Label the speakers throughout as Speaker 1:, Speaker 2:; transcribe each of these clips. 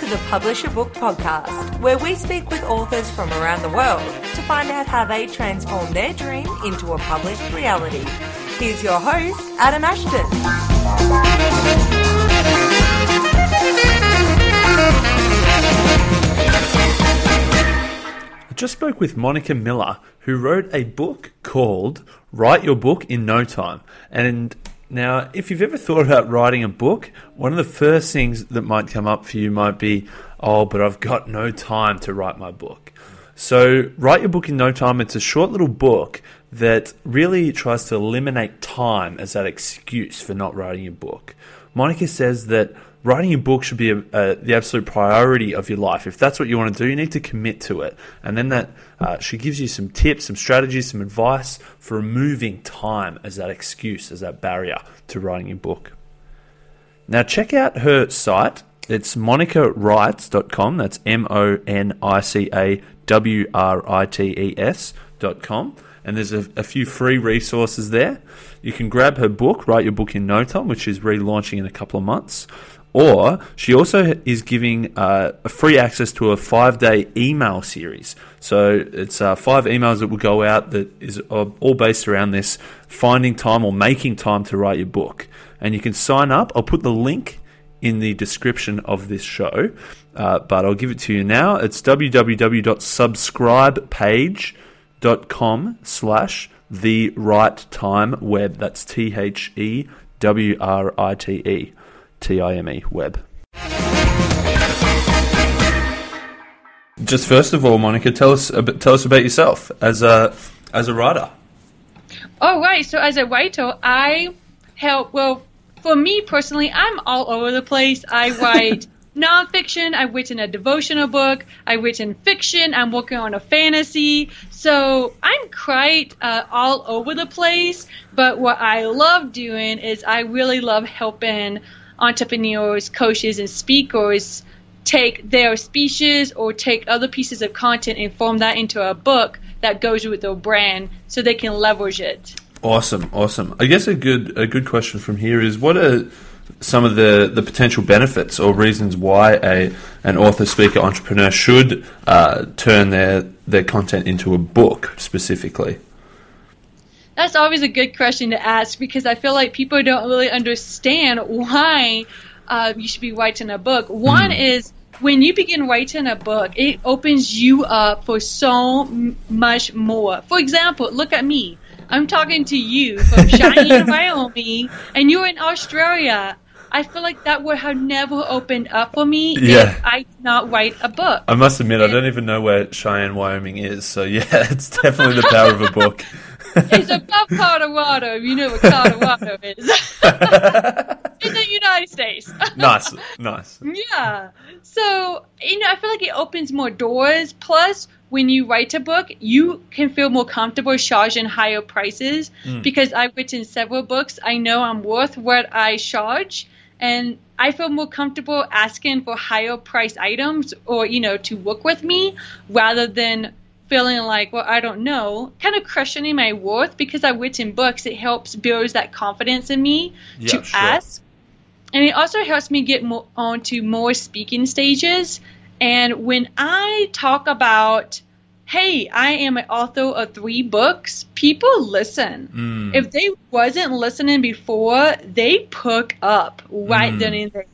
Speaker 1: to the Publish a Book podcast, where we speak with authors from around the world to find out how they transform their dream into a published reality. Here's your host, Adam Ashton.
Speaker 2: I just spoke with Monica Miller, who wrote a book called Write Your Book in No Time. And now, if you've ever thought about writing a book, one of the first things that might come up for you might be, oh, but I've got no time to write my book. So, Write Your Book in No Time, it's a short little book that really tries to eliminate time as that excuse for not writing a book. Monica says that writing a book should be a, a, the absolute priority of your life. If that's what you want to do, you need to commit to it. And then that uh, she gives you some tips, some strategies, some advice for removing time as that excuse, as that barrier to writing your book. Now, check out her site. It's monicawrites.com. That's M O N I C A W R I T E S.com. And there's a, a few free resources there. You can grab her book, Write Your Book in No Time, which is relaunching in a couple of months. Or she also is giving uh, a free access to a five day email series. So it's uh, five emails that will go out that is all based around this finding time or making time to write your book. And you can sign up. I'll put the link in the description of this show, uh, but I'll give it to you now. It's www.subscribepage.com slash the write time web. That's T H E W R I T E. T-I-M-E, web. Just first of all, Monica, tell us tell us about yourself as a as a writer.
Speaker 3: Oh right, so as a writer, I help. Well, for me personally, I'm all over the place. I write nonfiction. I've written a devotional book. I've written fiction. I'm working on a fantasy. So I'm quite uh, all over the place. But what I love doing is I really love helping entrepreneurs, coaches, and speakers take their speeches or take other pieces of content and form that into a book that goes with their brand so they can leverage it.
Speaker 2: Awesome, awesome. I guess a good a good question from here is what are some of the, the potential benefits or reasons why a an author, speaker, entrepreneur should uh, turn their their content into a book specifically?
Speaker 3: That's always a good question to ask because I feel like people don't really understand why uh, you should be writing a book. One mm. is when you begin writing a book, it opens you up for so m- much more. For example, look at me. I'm talking to you from Cheyenne, Wyoming, and you're in Australia. I feel like that would have never opened up for me yeah. if I did not write a book.
Speaker 2: I must admit, and I don't even know where Cheyenne, Wyoming is. So yeah, it's definitely the power of a book
Speaker 3: it's above Colorado. You know what Colorado is. in the United States.
Speaker 2: nice, nice.
Speaker 3: Yeah. So, you know, I feel like it opens more doors. Plus, when you write a book, you can feel more comfortable charging higher prices mm. because I've written several books. I know I'm worth what I charge. And I feel more comfortable asking for higher price items or, you know, to work with me rather than feeling like, well, I don't know, kind of questioning my worth because I've written books. It helps build that confidence in me yeah, to sure. ask. And it also helps me get more onto more speaking stages. And when I talk about, hey, I am an author of three books, people listen. Mm. If they wasn't listening before, they pick up right mm. then and there.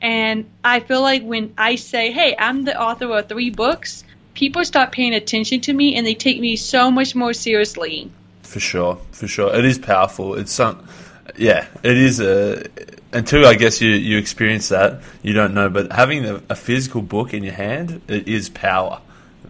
Speaker 3: And I feel like when I say, hey, I'm the author of three books, people start paying attention to me and they take me so much more seriously.
Speaker 2: For sure, for sure, it is powerful. It's some, yeah, it is a. Until I guess you you experience that, you don't know. But having a, a physical book in your hand, it is power.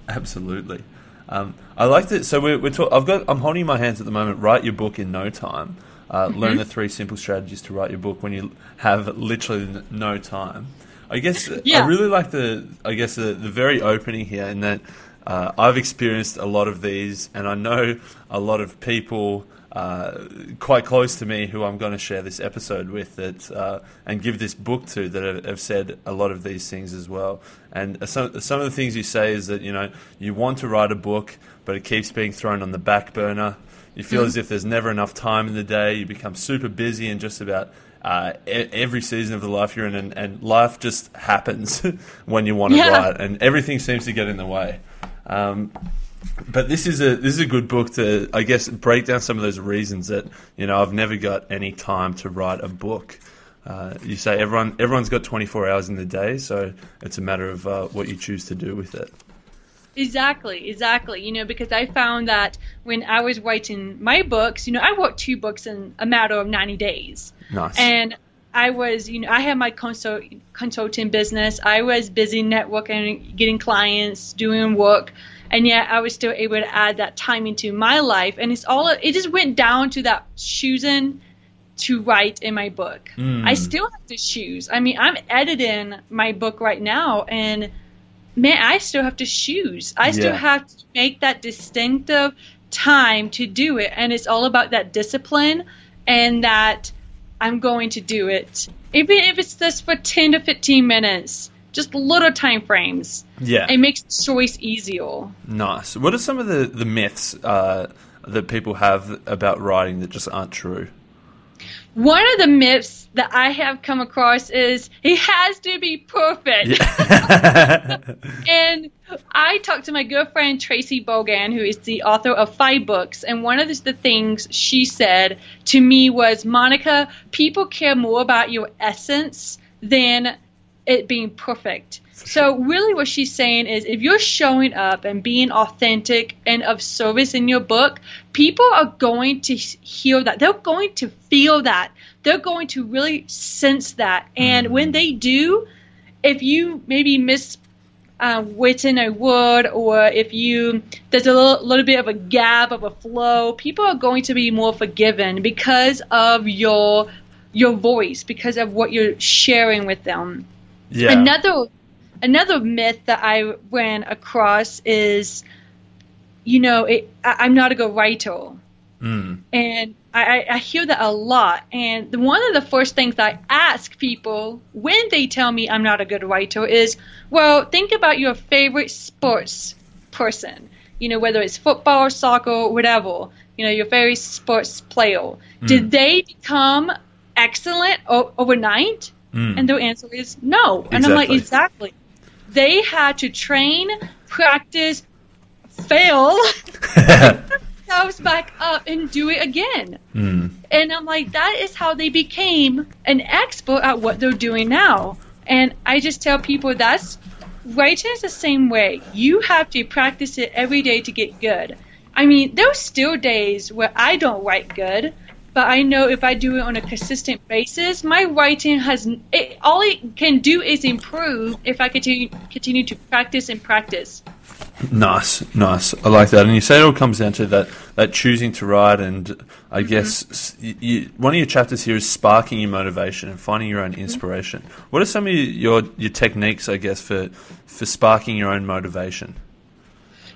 Speaker 2: Absolutely. Um, I like that. So we're, we're talk, I've got. I'm holding my hands at the moment. Write your book in no time. Uh, mm-hmm. Learn the three simple strategies to write your book when you have literally no time. I guess yeah. I really like the I guess the, the very opening here in that uh, I've experienced a lot of these, and I know a lot of people uh, quite close to me who I'm going to share this episode with that uh, and give this book to that have, have, said a lot of these things as well. And some some of the things you say is that you know you want to write a book, but it keeps being thrown on the back burner. You feel mm-hmm. as if there's never enough time in the day. You become super busy and just about uh, every season of the life you're in, and, and life just happens when you want to
Speaker 3: Yeah.
Speaker 2: write, and everything seems to get in the way. Um, but this is a this is a good book to I guess break down some of those reasons that you know I've never got any time to write a book. Uh, you say everyone everyone's got 24 hours in the day, so it's a matter of uh, what you choose to do with it.
Speaker 3: Exactly, exactly. You know, because I found that when I was writing my books, you know, I wrote two books in a matter of 90 days.
Speaker 2: Nice.
Speaker 3: And I was, you know, I had my consult, consulting business. I was busy networking, getting clients, doing work, and yet I was still able to add that time into my life. And it's all, it just went down to that choosing to write in my book. Mm. I still have to choose. I mean, I'm editing my book right now, and man, I still have to choose. I still
Speaker 2: Yeah.
Speaker 3: have to make that distinctive time to do it. And it's all about that discipline and that I'm going to do it. Even if it's just for 10 to 15 minutes, just little time frames.
Speaker 2: yeah.
Speaker 3: It makes the choice easier.
Speaker 2: Nice. What are some of the the myths uh, that people have about writing that just aren't true?
Speaker 3: One of the myths that I have come across is it has to be perfect. And I talked to my good friend Tracy Bogan, who is the author of five books, and one of the, the things she said to me was, Monica, people care more about your essence than it being perfect. So really what she's saying is if you're showing up and being authentic and of service in your book, people are going to hear that. They're going to feel that. They're going to really sense that. And when they do, if you maybe miss uh, written a word or if you there's a little, little bit of a gap of a flow people are going to be more forgiven because of your your voice because of what you're sharing with them
Speaker 2: Yeah.
Speaker 3: another another myth that i ran across is you know it, I, i'm not a good writer
Speaker 2: Mm.
Speaker 3: and I, I- I hear that a lot. And the, one of the first things I ask people when they tell me I'm not a good writer is, well, think about your favorite sports person. You know, whether it's football, or soccer, or whatever. You know, your favorite sports player. Did they become excellent o- overnight?
Speaker 2: Mm.
Speaker 3: And their answer is no. And I'm like,
Speaker 2: Exactly.
Speaker 3: They had to train, practice, fail, themselves back up and do it again.
Speaker 2: Mm.
Speaker 3: And I'm like, that is how they became an expert at what they're doing now. And I just tell people that's writing is the same way. You have to practice it every day to get good. I mean, there's still days where I don't write good, but I know if I do it on a consistent basis, my writing has it, all it can do is improve if I continue continue to practice and practice.
Speaker 2: Nice, nice. I like that. And you say it all comes down to that, that choosing to write. And I mm-hmm. guess you, you, one of your chapters here is sparking your motivation and finding your own mm-hmm. inspiration. What are some of your your techniques, I guess, for for sparking your own motivation?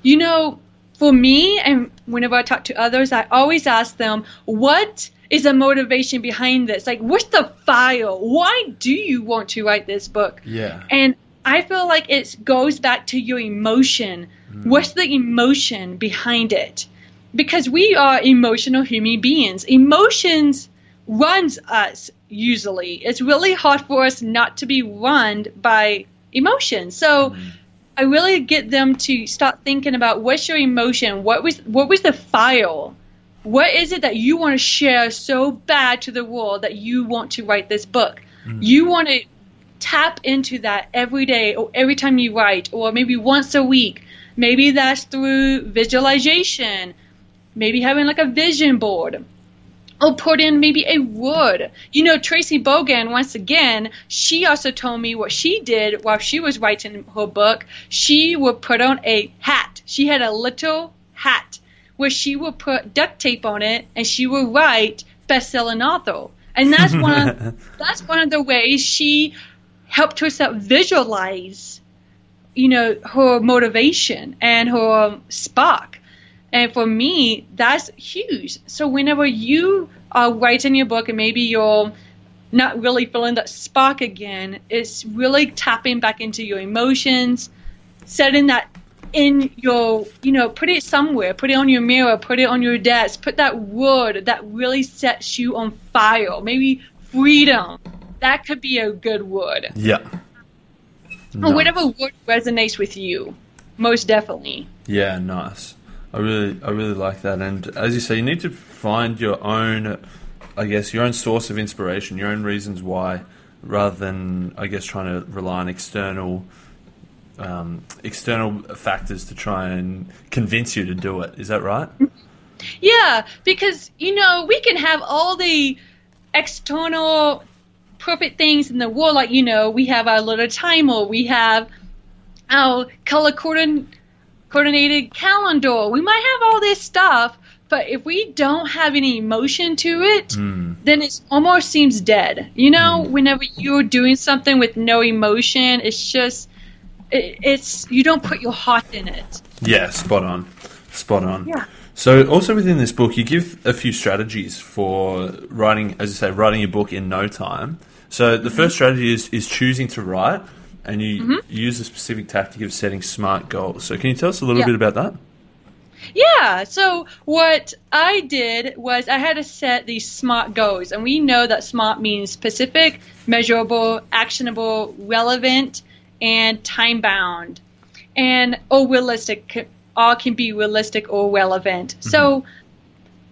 Speaker 3: You know, for me, and whenever I talk to others, I always ask them, what is the motivation behind this? Like, what's the file? Why do you want to write this book?
Speaker 2: Yeah.
Speaker 3: And I feel like it goes back to your emotion. Mm. What's the emotion behind it? Because we are emotional human beings. Emotions runs us usually. It's really hard for us not to be run by emotions. So mm. I really get them to start thinking about what's your emotion? What was what was the file? What is it that you want to share so bad to the world that you want to write this book? Mm. You want to tap into that every day or every time you write or maybe once a week. Maybe that's through visualization, maybe having like a vision board or put in maybe a word. You know, Tracy Bogan, once again, she also told me what she did while she was writing her book. She would put on a hat. She had a little hat where she would put duct tape on it and she would write best-selling author. And that's one of, that's one of the ways she helped herself visualize, you know, her motivation and her spark. And for me, that's huge. So whenever you are writing your book and maybe you're not really feeling that spark again, it's really tapping back into your emotions, setting that in your, you know, put it somewhere, put it on your mirror, put it on your desk, put that word that really sets you on fire. Maybe freedom. That could be a good word.
Speaker 2: Yeah.
Speaker 3: Or whatever word resonates with you. Most definitely.
Speaker 2: Yeah, nice. I really, I really like that. And as you say, you need to find your own, I guess, your own source of inspiration, your own reasons why, rather than, I guess, trying to rely on external, um, external factors to try and convince you to do it. Is that right?
Speaker 3: Yeah, because you know we can have all the external perfect things in the world, like you know we have our little timer, we have our color coordinated calendar, we might have all this stuff, but if we don't have any emotion to it, then it almost seems dead. You know, whenever you're doing something with no emotion, it's just it, it's you don't put your heart in it.
Speaker 2: Yeah, spot on. Spot on.
Speaker 3: Yeah.
Speaker 2: So, also within this book, you give a few strategies for writing, as you say, writing your book in no time. So, the mm-hmm. first strategy is, is choosing to write, and you mm-hmm. use a specific tactic of setting smart goals. So, can you tell us a little
Speaker 3: Yeah.
Speaker 2: bit about that?
Speaker 3: Yeah. So what I did was I had to set these SMART goals, and we know that SMART means specific, measurable, actionable, relevant, and time bound, and or realistic. All can be realistic or relevant. Mm-hmm. So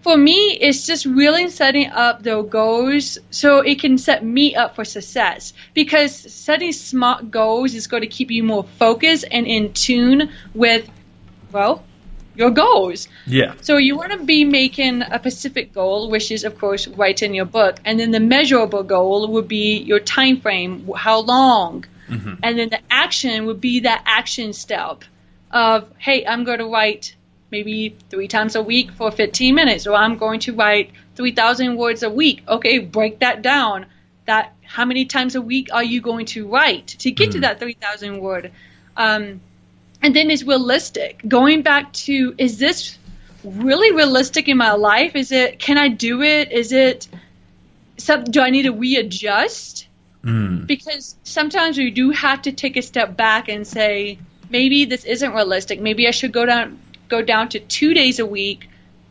Speaker 3: for me, it's just really setting up the goals so it can set me up for success. Because setting smart goals is going to keep you more focused and in tune with, well, your goals.
Speaker 2: Yeah.
Speaker 3: So you want to be making a specific goal, which is of course writing your book, and then the measurable goal would be your time frame, how long, and then the action would be that action step of, hey, I'm going to write maybe three times a week for 15 minutes, or I'm going to write 3,000 words a week. Okay, break that down. That how many times a week are you going to write to get to that 3,000 word? Um, and then is realistic. Going back to is this really realistic in my life? Is it can I do it? Is it do I need to readjust?
Speaker 2: Mm.
Speaker 3: Because sometimes we do have to take a step back and say maybe this isn't realistic. Maybe I should go down go down to 2 days a week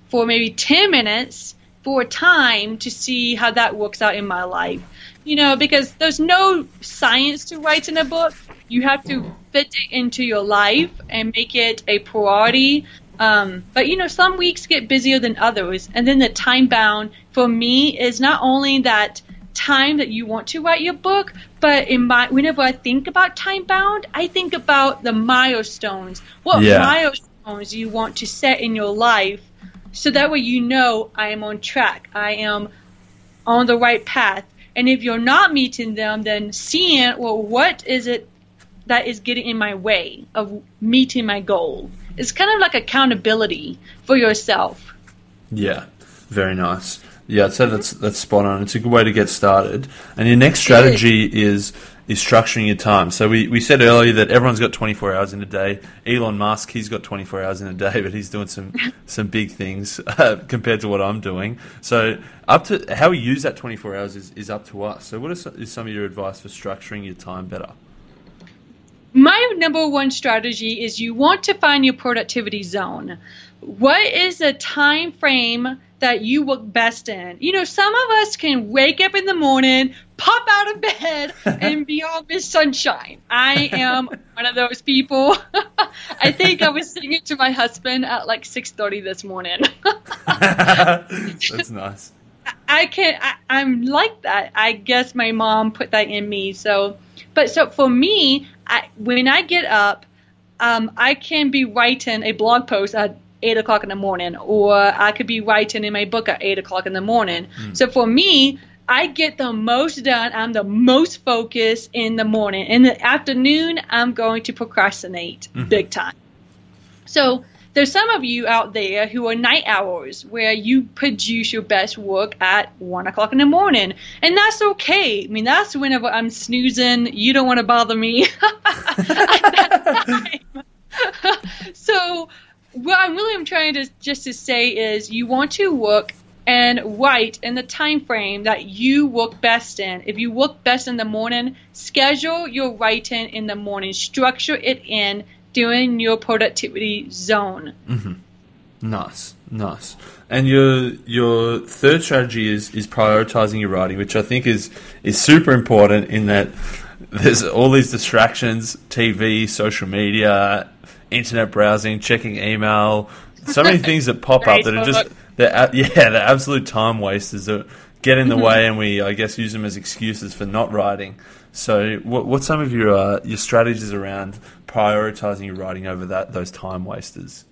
Speaker 3: for maybe 10 minutes for a time to see how that works out in my life. You know, because there's no science to write in a book. You have to fit it into your life and make it a priority. Um, but you know, some weeks get busier than others, and then the time bound for me is not only that time that you want to write your book, but in my whenever I think about time bound, I think about the milestones. What
Speaker 2: Yeah.
Speaker 3: milestones you want to set in your life, so that way you know I am on track. I am on the right path. And if you're not meeting them, then seeing, well, what is it that is getting in my way of meeting my goal? It's kind of like accountability for yourself.
Speaker 2: Yeah. Very nice. Yeah, I'd say that's that's spot on. It's a good way to get started. And your next strategy is is structuring your time. So we, we said earlier that everyone's got 24 hours in a day. Elon Musk, he's got 24 hours in a day, but he's doing some some big things uh, compared to what I'm doing. So up to how we use that 24 hours is, is up to us. So what is, is some of your advice for structuring your time better?
Speaker 3: My number one strategy is you want to find your productivity zone. What is the time frame that you work best in? You know, some of us can wake up in the morning, pop out of bed, and be all Miss Sunshine. I am one of those people. I think I was singing to my husband at like 6:30 this morning.
Speaker 2: that's nice.
Speaker 3: I can I, I'm like that. I guess my mom put that in me. So, but so for me, I, when I get up, um, I can be writing a blog post at eight o'clock in the morning, or I could be writing in my book at eight o'clock in the morning. So for me, I get the most done. I'm the most focused in the morning. In the afternoon, I'm going to procrastinate big time. So there's some of you out there who are night owls where you produce your best work at one o'clock in the morning. And that's okay. I mean, that's whenever I'm snoozing. You don't want to bother me so what I'm really trying to just to say is you want to work and write in the time frame that you work best in. If you work best in the morning, schedule your writing in the morning. Structure it in during your productivity zone. Mm-hmm.
Speaker 2: Nice, nice. And your your third strategy is is prioritizing your writing, which I think is is super important in that there's all these distractions, TV, social media, internet browsing, checking email, so many things that pop up that are just they're yeah, they're absolute time wasters that get in the mm-hmm. way, and we I guess use them as excuses for not writing. So, what what's some of your uh, your strategies around prioritizing your writing over that those time wasters?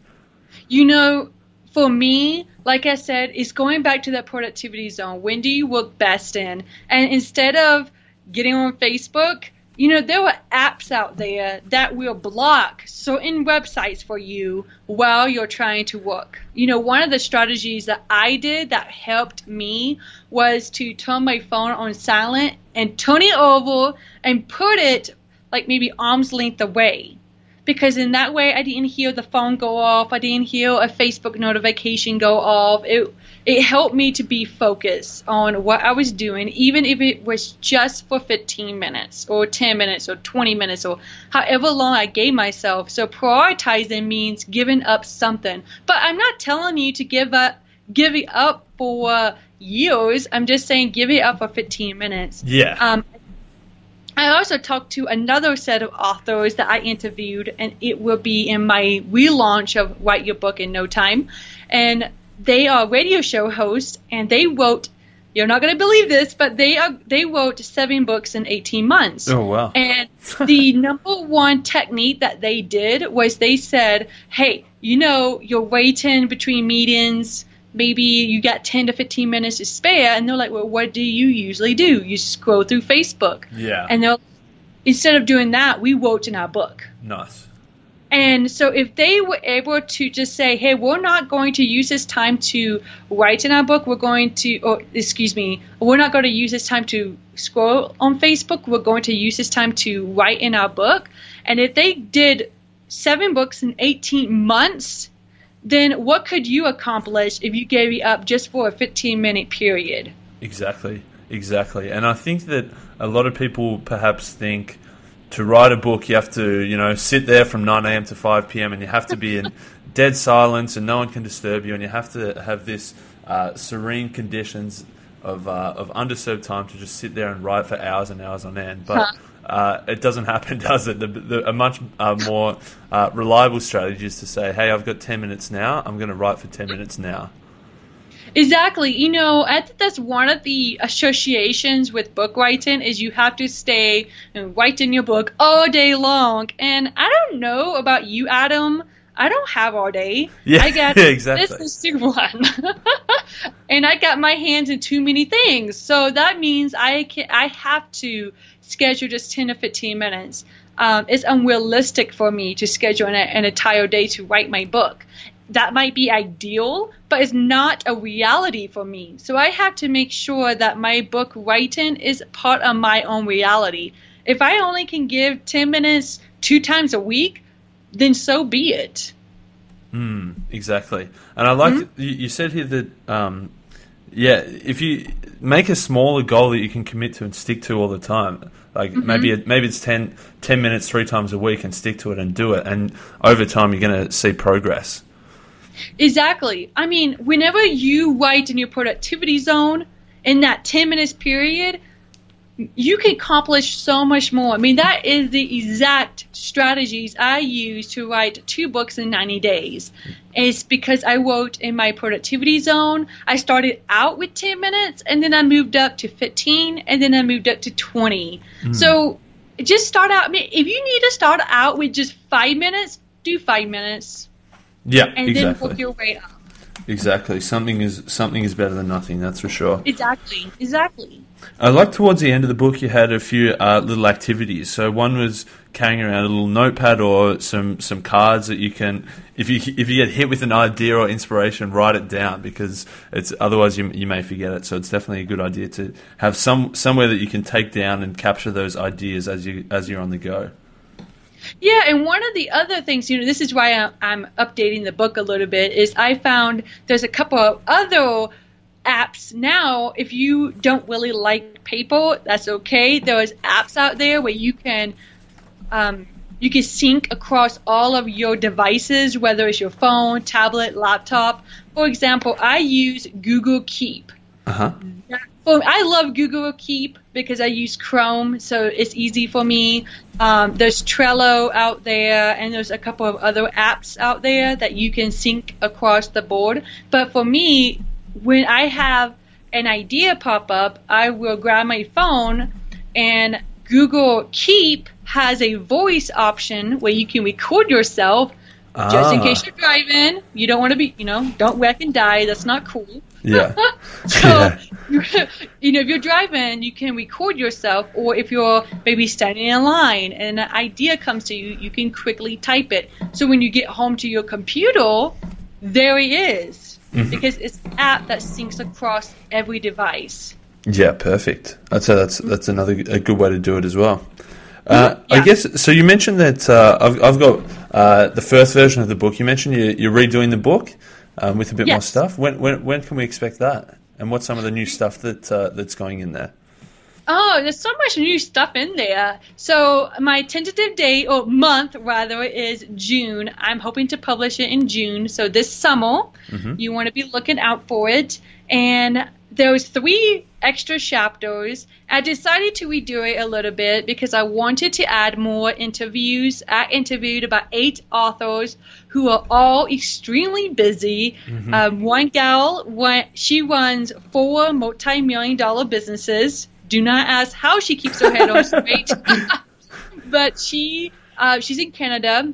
Speaker 3: You know, for me, like I said, it's going back to that productivity zone. When do you work best in? And instead of getting on Facebook, you know, there are apps out there that will block certain websites for you while you're trying to work. You know, one of the strategies that I did that helped me was to turn my phone on silent and turn it over and put it like maybe arm's length away because in that way I didn't hear the phone go off. I didn't hear a Facebook notification go off. It it helped me to be focused on what I was doing, even if it was just for 15 minutes or 10 minutes or 20 minutes or however long I gave myself. So prioritizing means giving up something. But I'm not telling you to give up give it up for years. I'm just saying give it up for 15 minutes.
Speaker 2: Yeah.
Speaker 3: Um, I also talked to another set of authors that I interviewed, and it will be in my relaunch of Write Your Book in No Time. And they are radio show hosts, and they wrote. You're not going to believe this, but they are they wrote seven books in 18 months.
Speaker 2: Oh wow!
Speaker 3: And the number one technique that they did was they said, "Hey, you know, you're waiting between meetings." Maybe you got 10 to 15 minutes to spare and they're like well what do you usually do? You scroll through facebook.
Speaker 2: Yeah.
Speaker 3: and they'll instead of doing that we wrote in our book.
Speaker 2: Nice.
Speaker 3: and so if they were able to just say hey we're not going to use this time to write in our book. We're going to or excuse me we're not going to use this time to scroll on facebook. We're going to use this time to write in our book. And if they did seven books in 18 months then what could you accomplish if you gave it up just for a 15 minute period?
Speaker 2: Exactly, exactly. And I think that a lot of people perhaps think to write a book you have to, you know, sit there from 9 a.m. to 5 p.m. and you have to be in dead silence and no one can disturb you and you have to have this uh, serene conditions of, uh, of undisturbed time to just sit there and write for hours and hours on end. But
Speaker 3: Huh.
Speaker 2: Uh, it doesn't happen, does it? The, the, a much uh, more uh, reliable strategy is to say, hey, I've got 10 minutes now. I'm going to write for 10 minutes now.
Speaker 3: Exactly. You know, I think that's one of the associations with book writing is you have to stay and write in your book all day long. And I don't know about you, Adam. I don't have all day.
Speaker 2: Yeah,
Speaker 3: I got
Speaker 2: exactly.
Speaker 3: this is super one, and I got my hands in too many things. So that means I can I have to schedule just ten to fifteen minutes. Um, it's unrealistic for me to schedule an, an entire day to write my book. That might be ideal, but it's not a reality for me. So I have to make sure that my book writing is part of my own reality. If I only can give 10 minutes two times a week, then so be it.
Speaker 2: Mm, exactly. And I like
Speaker 3: Mm-hmm.
Speaker 2: you, you said here that um, yeah, if you make a smaller goal that you can commit to and stick to all the time, like
Speaker 3: Mm-hmm.
Speaker 2: maybe it, maybe it's 10, 10 minutes three times a week and stick to it and do it, and over time you're going to see progress.
Speaker 3: Exactly. I mean, whenever you write in your productivity zone in that 10 minutes period, you can accomplish so much more. I mean, that is the exact strategies I use to write two books in 90 days. It's because I wrote in my productivity zone. I started out with 10 minutes and then I moved up to 15 and then I moved up to 20. Hmm. So just start out. I mean, if you need to start out with just five minutes, do five minutes
Speaker 2: Yeah,
Speaker 3: and then
Speaker 2: exactly.
Speaker 3: work your way up.
Speaker 2: Exactly. Something is something is better than nothing. That's for sure.
Speaker 3: Exactly. Exactly.
Speaker 2: I like towards the end of the book you had a few uh, little activities. So one was carrying around a little notepad or some, some cards that you can, if you if you get hit with an idea or inspiration, write it down because it's otherwise you you may forget it. So it's definitely a good idea to have some somewhere that you can take down and capture those ideas as you as you're on the go.
Speaker 3: Yeah, and one of the other things, you know, this is why I'm updating the book a little bit, is I found there's a couple of other apps now. If you don't really like paper, that's okay. There's apps out there where you can um, you can sync across all of your devices, whether it's your phone, tablet, laptop. For example, I use Google Keep.
Speaker 2: Uh huh.
Speaker 3: Well, I love Google Keep because I use Chrome, so it's easy for me. Um, there's Trello out there, and there's a couple of other apps out there that you can sync across the board. But for me, when I have an idea pop up, I will grab my phone and Google Keep has a voice option where you can record yourself just in
Speaker 2: Ah.
Speaker 3: case you're driving. You don't want to be, you know, don't wreck and die. That's not cool.
Speaker 2: Yeah.
Speaker 3: so,
Speaker 2: Yeah.
Speaker 3: you know, if you're driving, you can record yourself, or if you're maybe standing in line and an idea comes to you, you can quickly type it. So when you get home to your computer, there he is.
Speaker 2: Mm-hmm.
Speaker 3: Because it's app that syncs across every device.
Speaker 2: Yeah, perfect. I'd say that's that's another a good way to do it as well. Uh, I guess so. You mentioned that uh, I've I've got uh, the first version of the book. You mentioned you, you're redoing the book um, with a bit more stuff. When when when can we expect that? And what's some of the new stuff that uh, that's going in there?
Speaker 3: Oh, there's so much new stuff in there. So my tentative date or month rather is June. I'm hoping to publish it in June. So this summer, you want to be looking out for it. And those three extra chapters. I decided to redo it a little bit because I wanted to add more interviews. I interviewed about eight authors who are all extremely busy. Um, one gal, one, she runs four multi-million dollar businesses. Do not ask how she keeps her head on straight. but she uh, she's in Canada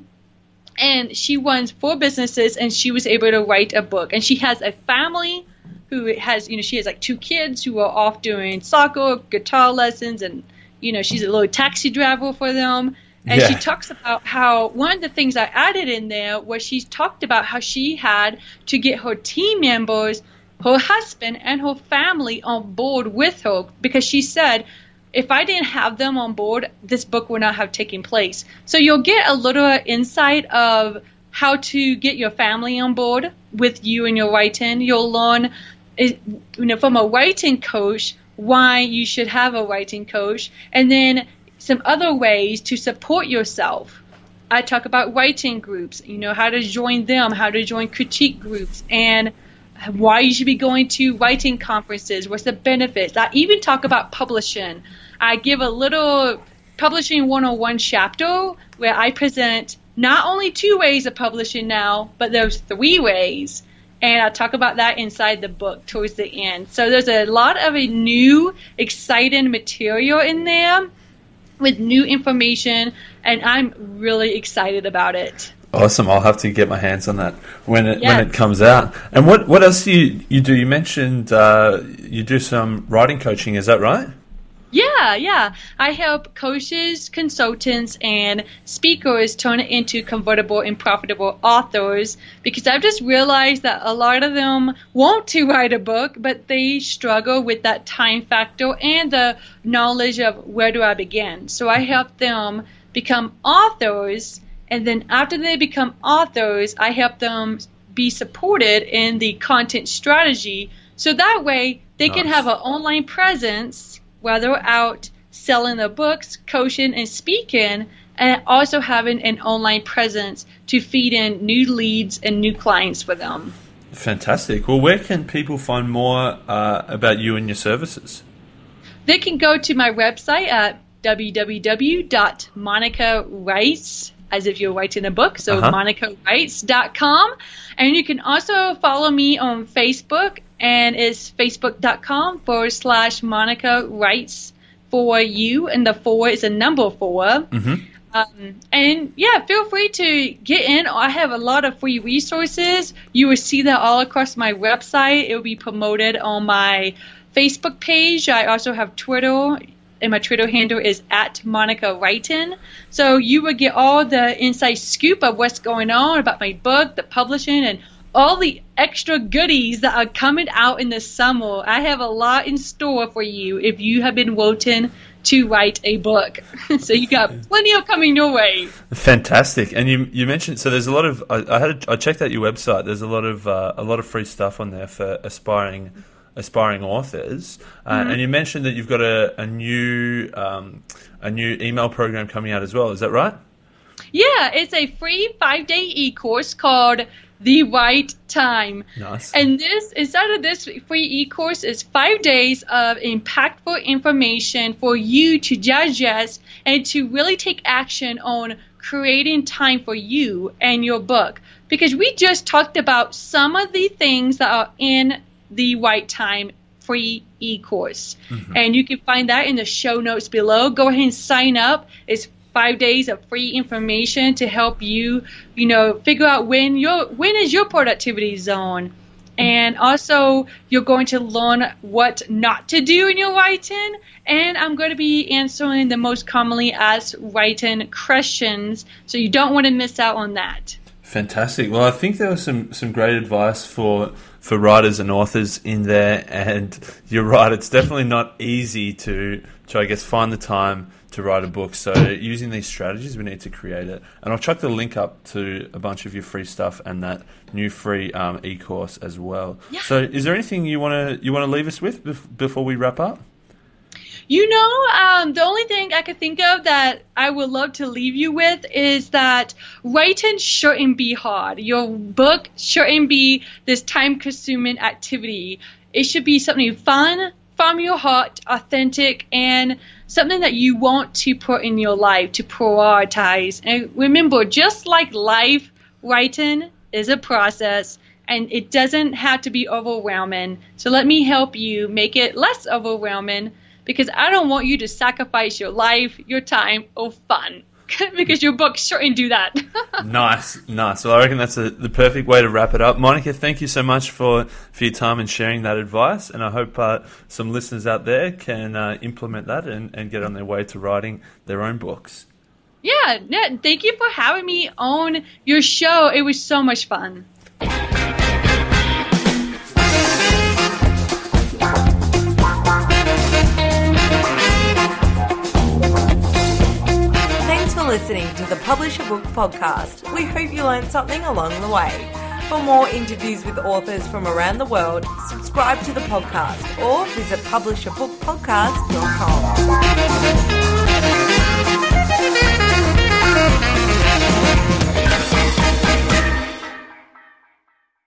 Speaker 3: and she runs four businesses and she was able to write a book. And she has a family who has you know she has like two kids who are off doing soccer guitar lessons and you know she's a little taxi driver for them. And she talks about how one of the things i added in there was she talked about how she had to get her team members her husband and her family on board with her because she said if I didn't have them on board, this book would not have taken place. So you'll get a little insight of how to get your family on board with you and your writing. You'll learn, eh, you know, from a writing coach why you should have a writing coach, and then some other ways to support yourself. I talk about writing groups, you know, how to join them, how to join critique groups, and why you should be going to writing conferences, what's the benefits. I even talk about publishing. I give a little publishing 101 chapter where I present not only two ways of publishing now, but there's three ways. And I talk about that inside the book towards the end. So there's a lot of a new, exciting material in there with new information, and I'm really excited about it.
Speaker 2: Awesome! I'll have to get my hands on that when it when it comes out. And what what else do you you do? You mentioned uh, you do some writing coaching. Is that right?
Speaker 3: Yeah, yeah. I help coaches, consultants, and speakers turn it into convertible and profitable authors because I've just realized that a lot of them want to write a book, but they struggle with that time factor and the knowledge of where do I begin. So I help them become authors, and then after they become authors, I help them be supported in the content strategy so that way they can have an online presence while they're out selling their books, coaching, and speaking, and also having an online presence to feed in new leads and new clients for them.
Speaker 2: Fantastic. Well, where can people find more uh, about you and your services?
Speaker 3: They can go to my website at www.monicawrites, as if you're writing a book, so
Speaker 2: Uh-huh.
Speaker 3: monicawrites.com. And you can also follow me on Facebook, and it's facebook.com forward slash Monica Writes for you, and the four is a number 4
Speaker 2: Mm-hmm.
Speaker 3: Um, and yeah, feel free to get in. I have a lot of free resources. You will see that all across my website. It will be promoted on my Facebook page. I also have Twitter, and my Twitter handle is at monicawriting. So you will get all the inside scoop of what's going on about my book, the publishing, and all the extra goodies that are coming out in the summer. I have a lot in store for you if you have been waiting to write a book. so you got plenty of coming your way.
Speaker 2: Fantastic. And you you mentioned so there's a lot of I, I had a, I checked out your website. There's a lot of uh, a lot of free stuff on there for aspiring aspiring authors. Uh,
Speaker 3: Mm-hmm.
Speaker 2: And you mentioned that you've got a, a new um, a new email program coming out as well. Is that right?
Speaker 3: Yeah, it's a free five day e course called The Write Time.
Speaker 2: Nice.
Speaker 3: And this, inside of this free e course, is five days of impactful information for you to digest and to really take action on creating time for you and your book. Because we just talked about some of the things that are in the Write Time free e course. Mm-hmm. And you can find that in the show notes below. Go ahead and sign up. It's five days of free information to help you, you know, figure out when your when is your productivity zone. Mm-hmm. And also, you're going to learn what not to do in your writing. And I'm going to be answering the most commonly asked writing questions. So you don't want to miss out on that.
Speaker 2: Fantastic. Well, I think there was some, some great advice for for writers and authors in there, and you're right. It's definitely not easy to to I guess find the time to write a book. So using these strategies, we need to create it. And I'll chuck the link up to a bunch of your free stuff and that new free um, e-course as well.
Speaker 3: Yeah.
Speaker 2: So, is there anything you want to you want to leave us with bef- before we wrap up?
Speaker 3: You know, um, the only thing I could think of that I would love to leave you with is that writing shouldn't be hard. Your book shouldn't be this time consuming activity. It should be something fun, from your heart, authentic, and something that you want to put in your life to prioritize. And remember, just like life, writing is a process and it doesn't have to be overwhelming. So let me help you make it less overwhelming because I don't want you to sacrifice your life, your time, or fun. because your book shouldn't do that.
Speaker 2: nice, nice. Well, I reckon that's a, the perfect way to wrap it up. Monica, thank you so much for, for your time and sharing that advice. And I hope uh, some listeners out there can uh, implement that and, and get on their way to writing their own books.
Speaker 3: yeah, yeah, thank you for having me on your show. It was so much fun.
Speaker 1: Listening to the Publish a Book podcast. We hope you learned something along the way. For more interviews with authors from around the world, subscribe to the podcast or visit publishabookpodcast.com.